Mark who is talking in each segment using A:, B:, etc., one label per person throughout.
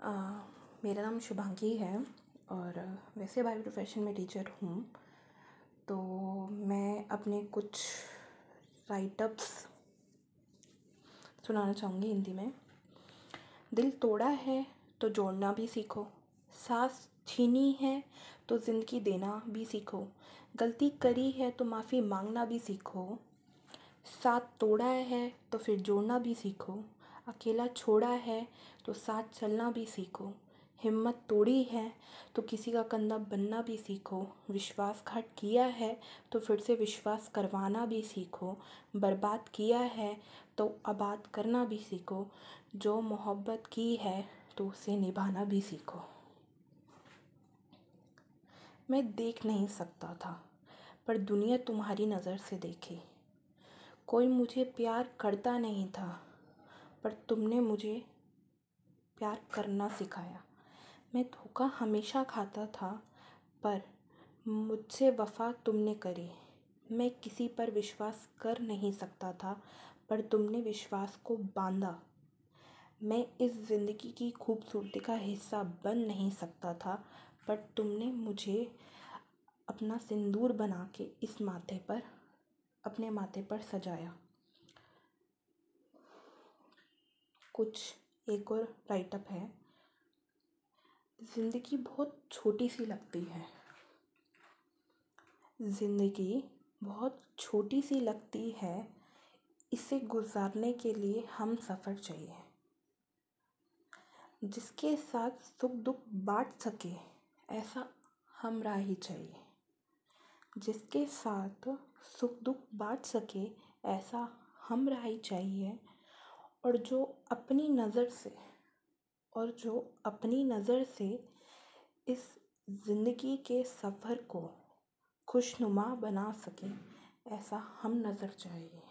A: मेरा नाम शुभांगी है और वैसे बाय प्रोफेशन मैं टीचर हूँ तो मैं अपने कुछ राइटअप्स सुनाना चाहूँगी हिंदी में। दिल तोड़ा है तो जोड़ना भी सीखो, सांस छीनी है तो ज़िंदगी देना भी सीखो, गलती करी है तो माफ़ी मांगना भी सीखो, साथ तोड़ा है तो फिर जोड़ना भी सीखो। अकेला छोड़ा है तो साथ चलना भी सीखो। हिम्मत तोड़ी है तो किसी का कंधा बनना भी सीखो। विश्वासघात किया है तो फिर से विश्वास करवाना भी सीखो। बर्बाद किया है तो आबाद करना भी सीखो। जो मोहब्बत की है तो उसे निभाना भी सीखो। मैं देख नहीं सकता था, पर दुनिया तुम्हारी नज़र से देखी। कोई मुझे प्यार करता नहीं था। पर तुमने मुझे प्यार करना सिखाया। मैं धोखा हमेशा खाता था, पर मुझसे वफ़ा तुमने करी। मैं किसी पर विश्वास कर नहीं सकता था, पर तुमने विश्वास को बांधा। मैं इस ज़िंदगी की खूबसूरती का हिस्सा बन नहीं सकता था, पर तुमने मुझे अपना सिंदूर बना के इस माथे पर, अपने माथे पर सजाया। कुछ एक और राइटअप है। ज़िंदगी बहुत छोटी सी लगती है। ज़िंदगी बहुत छोटी सी लगती है, इसे गुजारने के लिए हम सफ़र चाहिए। जिसके साथ सुख दुख बांट सके, ऐसा हम राही चाहिए। जिसके साथ सुख दुख बांट सके, ऐसा हम राही चाहिए। और जो अपनी नज़र से और जो अपनी नज़र से इस ज़िंदगी के सफ़र को खुशनुमा बना सके, ऐसा हम नज़र चाहिए।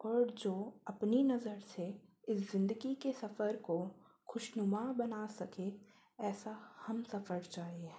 A: और जो अपनी नज़र से इस ज़िंदगी के सफ़र को खुशनुमा बना सके, ऐसा हम सफ़र चाहिए।